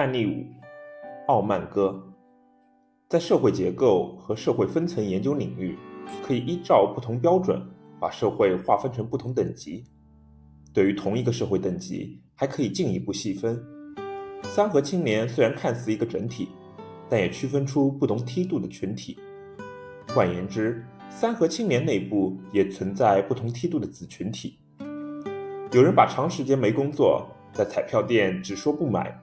案例五：傲慢哥。在社会结构和社会分层研究领域，可以依照不同标准把社会划分成不同等级。对于同一个社会等级，还可以进一步细分。三和青年虽然看似一个整体，但也区分出不同梯度的群体。换言之，三和青年内部也存在不同梯度的子群体。有人把长时间没工作，在彩票店只说不买，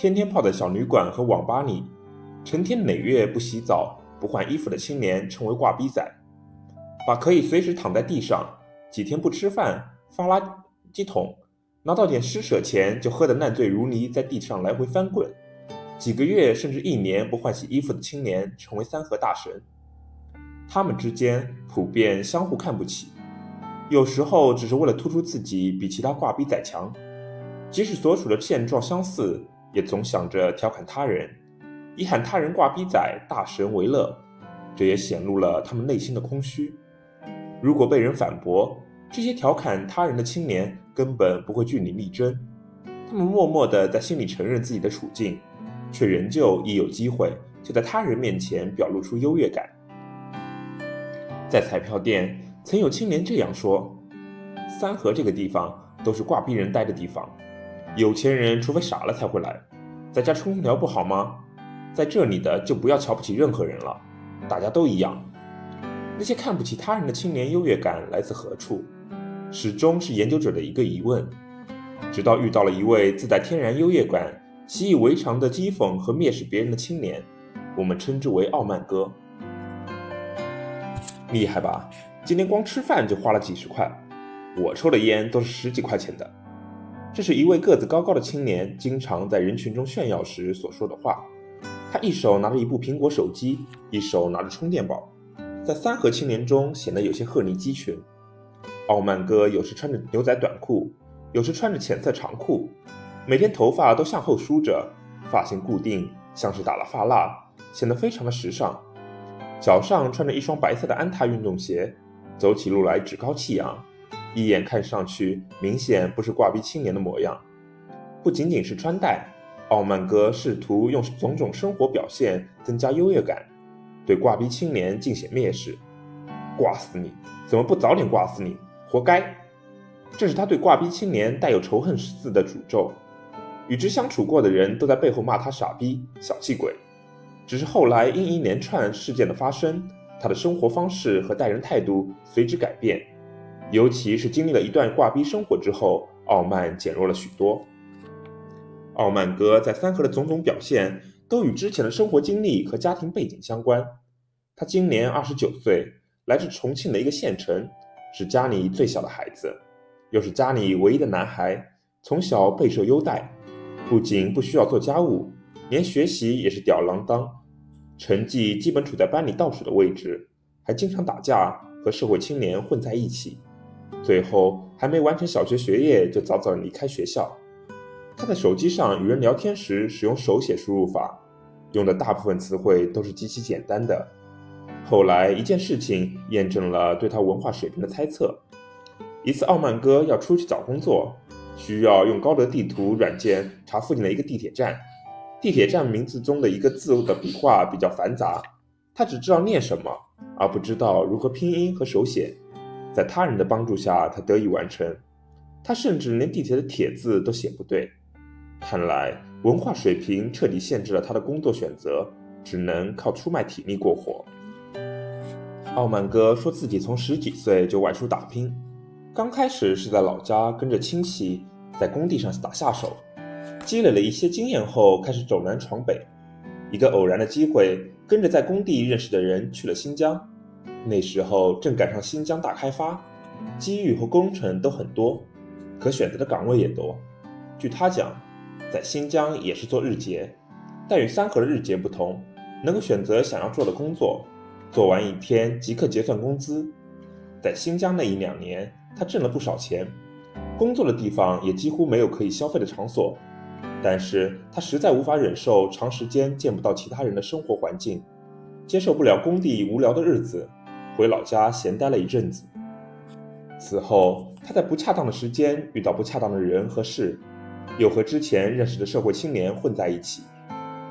天天泡在小旅馆和网吧里。成天累月不洗澡、不换衣服的青年称为挂逼仔，把可以随时躺在地上、几天不吃饭、发垃圾桶、拿到点施舍钱就喝得烂醉如泥，在地上来回翻滚，几个月甚至一年不换洗衣服的青年成为三和大神。他们之间普遍相互看不起，有时候只是为了突出自己比其他挂逼仔强，即使所处的现状相似，也总想着调侃他人。以喊他人挂逼仔大神为乐，这也显露了他们内心的空虚。如果被人反驳，这些调侃他人的青年根本不会据理力争，他们默默地在心里承认自己的处境，却仍旧一有机会就在他人面前表露出优越感。在彩票店，曾有青年这样说：“三河这个地方都是挂逼人待的地方，有钱人除非傻了才会来，在家吹空调不好吗？”在这里的就不要瞧不起任何人了，大家都一样。那些看不起他人的青年优越感来自何处？始终是研究者的一个疑问。直到遇到了一位自带天然优越感、习以为常的讥讽和蔑视别人的青年，我们称之为傲慢哥。厉害吧？今天光吃饭就花了几十块，我抽的烟都是十几块钱的。这是一位个子高高的青年经常在人群中炫耀时所说的话。他一手拿着一部苹果手机，一手拿着充电宝，在三和青年中显得有些鹤立鸡群。傲慢哥有时穿着牛仔短裤，有时穿着浅色长裤，每天头发都向后梳着，发型固定，像是打了发蜡，显得非常的时尚。脚上穿着一双白色的安踏运动鞋，走起路来趾高气扬，一眼看上去明显不是挂逼青年的模样。不仅仅是穿戴。傲慢哥试图用种种生活表现增加优越感，对挂逼青年尽显蔑视。挂死你！怎么不早点挂死你？活该！这是他对挂逼青年带有仇恨似的诅咒。与之相处过的人都在背后骂他傻逼、小气鬼。只是后来因一连串事件的发生，他的生活方式和待人态度随之改变。尤其是经历了一段挂逼生活之后，傲慢减弱了许多。傲慢哥在三河的种种表现，都与之前的生活经历和家庭背景相关。他今年二十九岁，来自重庆的一个县城，是家里最小的孩子，又是家里唯一的男孩，从小备受优待，不仅不需要做家务，连学习也是吊儿郎当，成绩基本处在班里倒数的位置，还经常打架，和社会青年混在一起，最后还没完成小学学业就早早离开学校。他在手机上与人聊天时使用手写输入法，用的大部分词汇都是极其简单的。后来一件事情验证了对他文化水平的猜测。一次，傲慢哥要出去找工作，需要用高德地图软件查附近的一个地铁站。地铁站名字中的一个字的笔画比较繁杂，他只知道念什么，而不知道如何拼音和手写。在他人的帮助下，他得以完成。他甚至连地铁的“铁”字都写不对。看来文化水平彻底限制了他的工作选择，只能靠出卖体力过活。傲慢哥说自己从十几岁就外出打拼，刚开始是在老家跟着亲戚在工地上打下手，积累了一些经验后，开始走南闯北。一个偶然的机会，跟着在工地认识的人去了新疆。那时候正赶上新疆大开发，机遇和工程都很多，可选择的岗位也多。据他讲。在新疆也是做日结，但与三河的日结不同，能够选择想要做的工作，做完一天即刻结算工资。在新疆那一两年，他挣了不少钱，工作的地方也几乎没有可以消费的场所。但是他实在无法忍受长时间见不到其他人的生活环境，接受不了工地无聊的日子，回老家闲待了一阵子。此后，他在不恰当的时间遇到不恰当的人和事。又和之前认识的社会青年混在一起，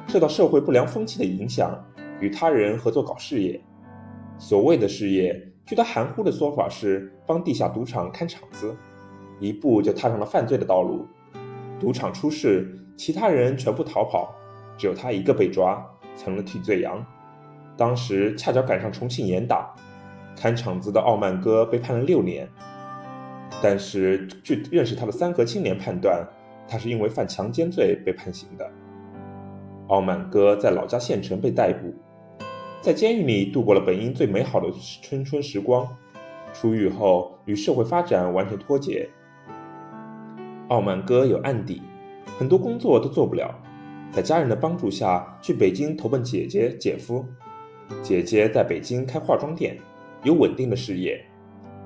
受到社会不良风气的影响，与他人合作搞事业。所谓的事业，据他含糊的说法是帮地下赌场看场子，一步就踏上了犯罪的道路。赌场出事，其他人全部逃跑，只有他一个被抓，成了替罪羊。当时恰巧赶上重庆严打，看场子的傲慢哥被判了六年。但是据认识他的三河青年判断，他是因为犯强奸罪被判刑的。傲慢哥在老家县城被逮捕。在监狱里度过了本应最美好的春春时光，出狱后与社会发展完全脱节。傲慢哥有案底，很多工作都做不了，在家人的帮助下去北京投奔姐姐姐夫。姐姐在北京开化妆店，有稳定的事业。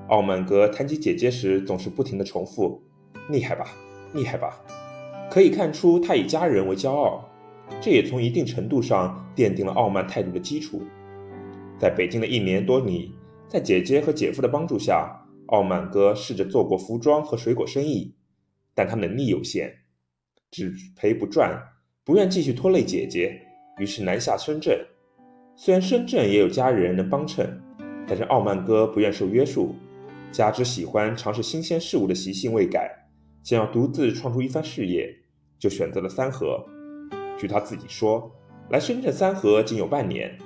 傲慢哥谈起姐姐时，总是不停地重复：“厉害吧，厉害吧。”可以看出他以家人为骄傲。这也从一定程度上奠定了傲慢态度的基础。在北京的一年多里，在姐姐和姐夫的帮助下，傲慢哥试着做过服装和水果生意，但他能力有限，只赔不赚，不愿继续拖累姐姐，于是南下深圳。虽然深圳也有家人能帮衬，但是傲慢哥不愿受约束，加之喜欢尝试新鲜事物的习性未改，想要独自创出一番事业，就选择了三河。据他自己说，来深圳三河仅有半年。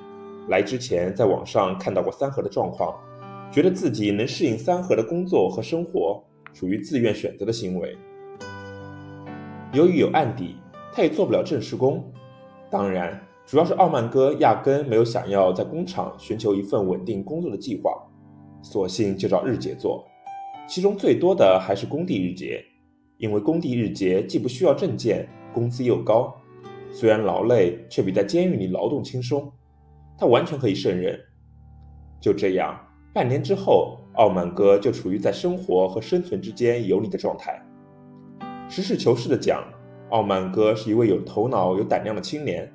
来之前，在网上看到过三河的状况，觉得自己能适应三河的工作和生活，属于自愿选择的行为。由于有案底，他也做不了正式工。当然，主要是傲慢哥压根没有想要在工厂寻求一份稳定工作的计划，索性就找日结做。其中最多的还是工地日结，因为工地日结既不需要证件，工资又高。虽然劳累，却比在监狱里劳动轻松，他完全可以胜任。就这样，半年之后，傲慢哥就处于在生活和生存之间游离的状态。实事求是的讲，傲慢哥是一位有头脑、有胆量的青年。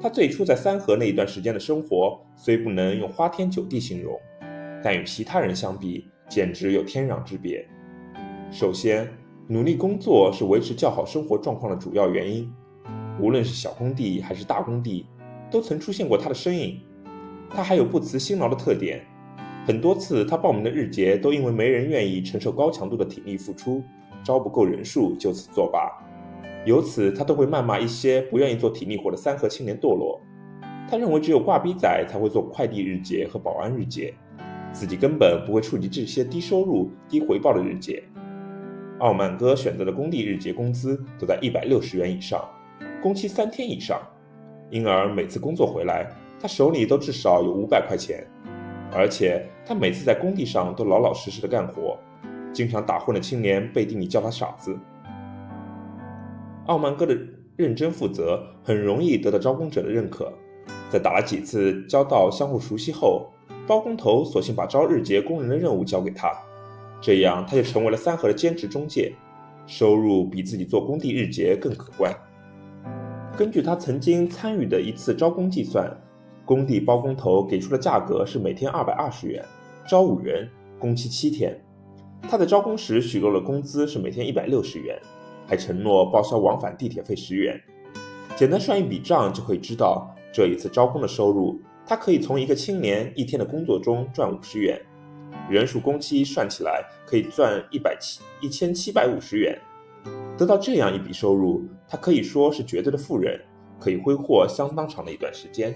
他最初在三河那一段时间的生活，虽不能用花天酒地形容，但与其他人相比，简直有天壤之别。首先，努力工作是维持较好生活状况的主要原因。无论是小工地还是大工地，都曾出现过他的身影。他还有不辞辛劳的特点，很多次他报名的日结都因为没人愿意承受高强度的体力付出，招不够人数就此作罢。由此，他都会谩骂一些不愿意做体力活的三和青年堕落。他认为只有挂逼仔才会做快递日结和保安日结，自己根本不会触及这些低收入、低回报的日结。傲慢哥选择的工地日结工资都在一百六十元以上。工期三天以上，因而每次工作回来，他手里都至少有五百块钱，而且他每次在工地上都老老实实的干活，经常打混的青年背地里叫他傻子。傲慢哥的认真负责，很容易得到招工者的认可，在打了几次交道相互熟悉后，包工头索性把招日结工人的任务交给他，这样他就成为了三河的兼职中介，收入比自己做工地日结更可观。根据他曾经参与的一次招工计算，工地包工头给出的价格是每天二百二十元，招五人，工期七天。他在招工时许诺了工资是每天一百六十元，还承诺报销往返地铁费十元。简单算一笔账就可以知道，这一次招工的收入，他可以从一个青年一天的工作中赚五十元，人数工期算起来可以赚一百七一千七百五十元。得到这样一笔收入，他可以说是绝对的富人，可以挥霍相当长的一段时间。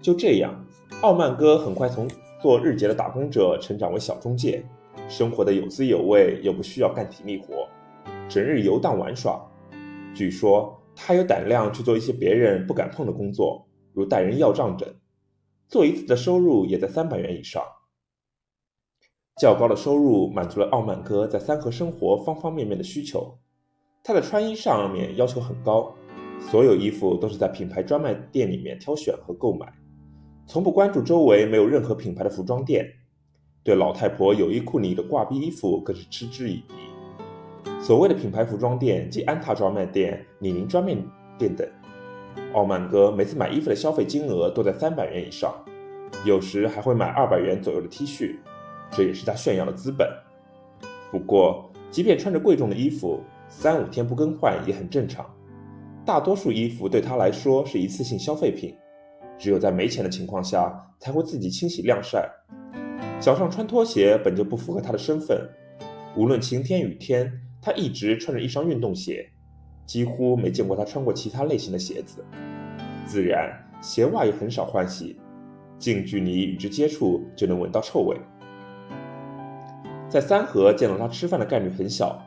就这样，傲慢哥很快从做日结的打工者成长为小中介，生活的有滋有味，又不需要干体力活，整日游荡玩耍。据说他还有胆量去做一些别人不敢碰的工作，如带人要账等，做一次的收入也在三百元以上。较高的收入满足了傲慢哥在三河生活方方面面的需求。他的穿衣上面要求很高，所有衣服都是在品牌专卖店里面挑选和购买，从不关注周围没有任何品牌的服装店。对老太婆有衣库里的挂壁衣服更是嗤之以鼻。所谓的品牌服装店即安踏专卖店、李宁专卖店等。傲慢哥每次买衣服的消费金额都在三百元以上，有时还会买二百元左右的 T 恤，这也是他炫耀的资本。不过，即便穿着贵重的衣服，三五天不更换也很正常。大多数衣服对他来说是一次性消费品，只有在没钱的情况下才会自己清洗晾晒。脚上穿拖鞋本就不符合他的身份，无论晴天雨天，他一直穿着一双运动鞋，几乎没见过他穿过其他类型的鞋子。自然，鞋袜也很少换洗，近距离与之接触就能闻到臭味。在三河见到他吃饭的概率很小，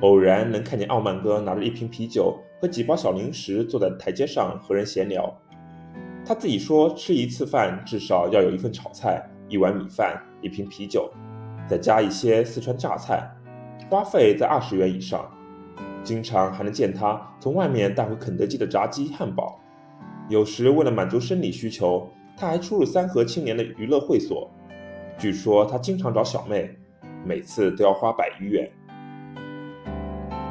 偶然能看见傲慢哥拿着一瓶啤酒和几包小零食坐在台阶上和人闲聊。他自己说，吃一次饭至少要有一份炒菜、一碗米饭。一瓶啤酒，再加一些四川榨菜，花费在二十元以上。经常还能见他从外面带回肯德基的炸鸡、汉堡。有时为了满足生理需求，他还出入三和青年的娱乐会所。据说他经常找小妹，每次都要花百余元。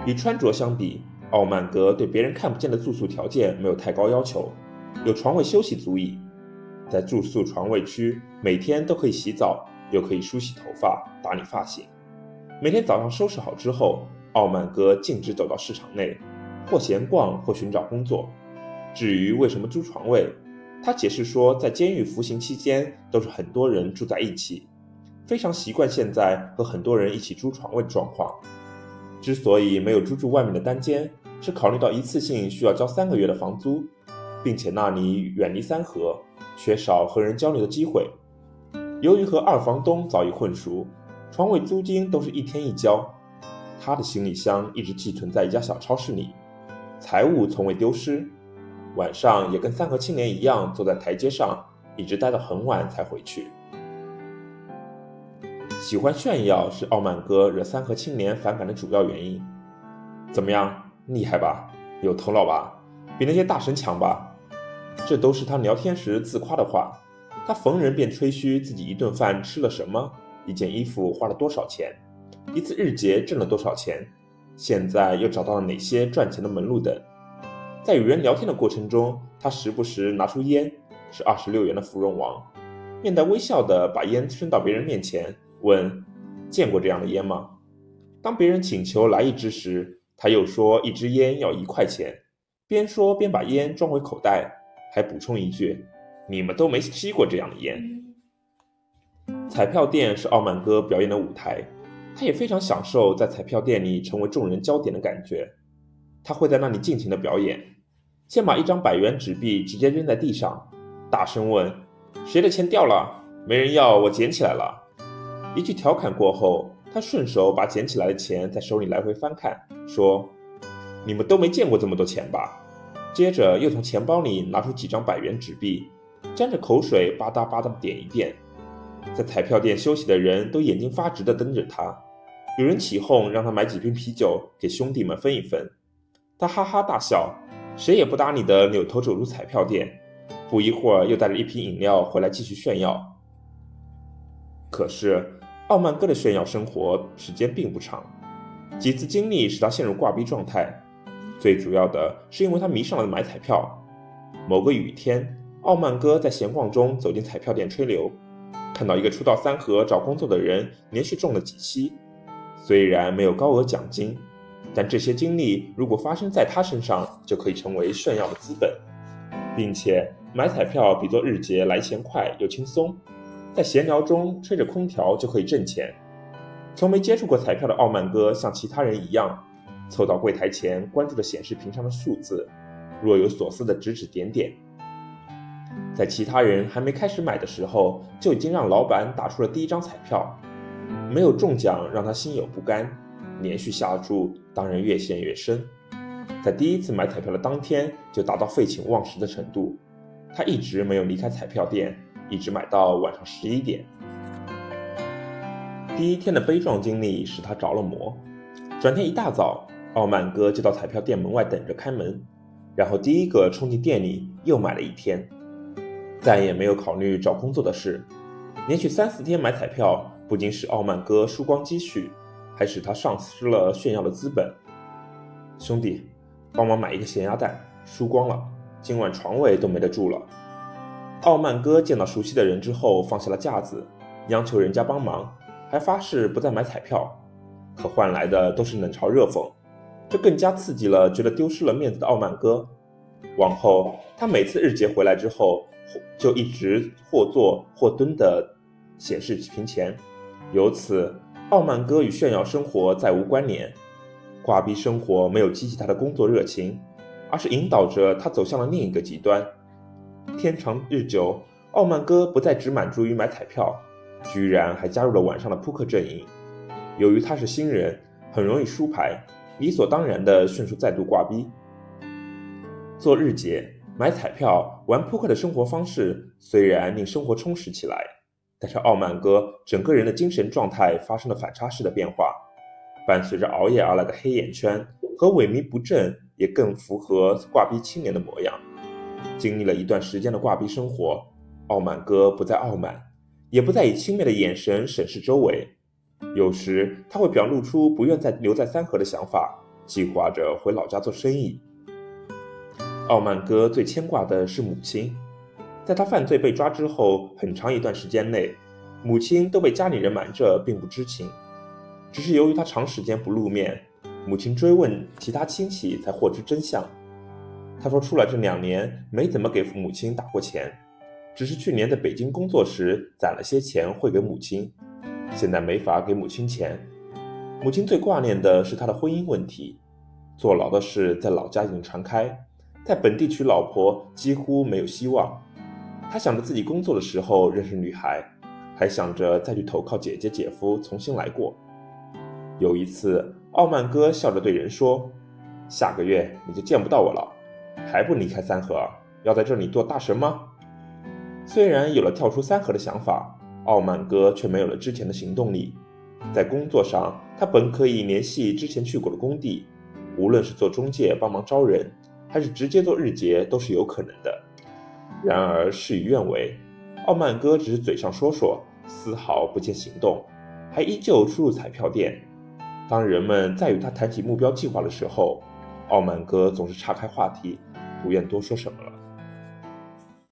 与穿着相比，傲慢哥对别人看不见的住宿条件没有太高要求，有床位休息足矣。在住宿床位区，每天都可以洗澡。又可以梳洗头发、打理发型。每天早上收拾好之后，傲慢哥径直走到市场内，或闲逛，或寻找工作。至于为什么租床位，他解释说，在监狱服刑期间，都是很多人住在一起，非常习惯现在和很多人一起租床位的状况。之所以没有租住外面的单间，是考虑到一次性需要交三个月的房租，并且那里远离三河，缺少和人交流的机会。由于和二房东早已混熟，床位租金都是一天一交。他的行李箱一直寄存在一家小超市里，财物从未丢失。晚上也跟三河青年一样，坐在台阶上，一直待到很晚才回去。喜欢炫耀是傲慢哥惹三河青年反感的主要原因。怎么样，厉害吧？有头脑吧？比那些大神强吧？这都是他聊天时自夸的话。他逢人便吹嘘自己一顿饭吃了什么，一件衣服花了多少钱，一次日结挣了多少钱，现在又找到了哪些赚钱的门路等。在与人聊天的过程中，他时不时拿出烟，是二十六元的芙蓉王，面带微笑的把烟伸到别人面前，问：“见过这样的烟吗？”当别人请求来一支时，他又说一支烟要一块钱，边说边把烟装回口袋，还补充一句。你们都没吸过这样的烟。彩票店是傲慢哥表演的舞台，他也非常享受在彩票店里成为众人焦点的感觉。他会在那里尽情的表演，先把一张百元纸币直接扔在地上，大声问：“谁的钱掉了？没人要，我捡起来了。”一句调侃过后，他顺手把捡起来的钱在手里来回翻看，说：“你们都没见过这么多钱吧？”接着又从钱包里拿出几张百元纸币。沾着口水，吧嗒吧嗒点一遍。在彩票店休息的人都眼睛发直地瞪着他。有人起哄让他买几瓶啤酒给兄弟们分一分，他哈哈大笑，谁也不搭理的扭头走入彩票店。不一会儿，又带着一瓶饮料回来继续炫耀。可是，傲慢哥的炫耀生活时间并不长，几次经历使他陷入挂逼状态。最主要的是因为他迷上了买彩票。某个雨天。傲慢哥在闲逛中走进彩票店吹牛，看到一个初到三河找工作的人连续中了几期，虽然没有高额奖金，但这些经历如果发生在他身上，就可以成为炫耀的资本，并且买彩票比做日结来钱快又轻松，在闲聊中吹着空调就可以挣钱。从没接触过彩票的傲慢哥像其他人一样，凑到柜台前关注着显示屏上的数字，若有所思地指指点点。在其他人还没开始买的时候，就已经让老板打出了第一张彩票，没有中奖让他心有不甘，连续下注当然越陷越深。在第一次买彩票的当天就达到废寝忘食的程度，他一直没有离开彩票店，一直买到晚上十一点。第一天的悲壮经历使他着了魔。转天一大早，傲慢哥就到彩票店门外等着开门，然后第一个冲进店里又买了一天。再也没有考虑找工作的事，连续三四天买彩票，不仅使傲慢哥输光积蓄，还使他丧失了炫耀的资本。兄弟，帮忙买一个咸鸭蛋，输光了，今晚床位都没得住了。傲慢哥见到熟悉的人之后，放下了架子，央求人家帮忙，还发誓不再买彩票，可换来的都是冷嘲热讽。这更加刺激了觉得丢失了面子的傲慢哥。往后，他每次日结回来之后，就一直或坐或蹲的显示屏前，由此，傲慢哥与炫耀生活再无关联。挂逼生活没有激起他的工作热情，而是引导着他走向了另一个极端。天长日久，傲慢哥不再只满足于买彩票，居然还加入了晚上的扑克阵营。由于他是新人，很容易输牌，理所当然的迅速再度挂逼。做日结、买彩票、玩扑克的生活方式虽然令生活充实起来，但是傲慢哥整个人的精神状态发生了反差式的变化。伴随着熬夜而来的黑眼圈和萎靡不振，也更符合挂逼青年的模样。经历了一段时间的挂逼生活，傲慢哥不再傲慢，也不再以轻蔑的眼神审视周围。有时他会表露出不愿再留在三河的想法，计划着回老家做生意。傲慢哥最牵挂的是母亲，在他犯罪被抓之后，很长一段时间内，母亲都被家里人瞒着，并不知情。只是由于他长时间不露面，母亲追问其他亲戚才获知真相。他说，出来这两年没怎么给父母亲打过钱，只是去年在北京工作时攒了些钱汇给母亲，现在没法给母亲钱。母亲最挂念的是他的婚姻问题，坐牢的事在老家已经传开，在本地娶老婆几乎没有希望。他想着自己工作的时候认识女孩，还想着再去投靠姐姐姐夫重新来过。有一次，傲慢哥笑着对人说：“下个月你就见不到我了，还不离开三河，要在这里做大神吗？”虽然有了跳出三河的想法，傲慢哥却没有了之前的行动力。在工作上，他本可以联系之前去过的工地，无论是做中介帮忙招人，还是直接做日结，都是有可能的。然而事与愿违，傲慢哥只是嘴上说说，丝毫不见行动，还依旧出入彩票店。当人们再与他谈起目标计划的时候，傲慢哥总是岔开话题，不愿多说什么了。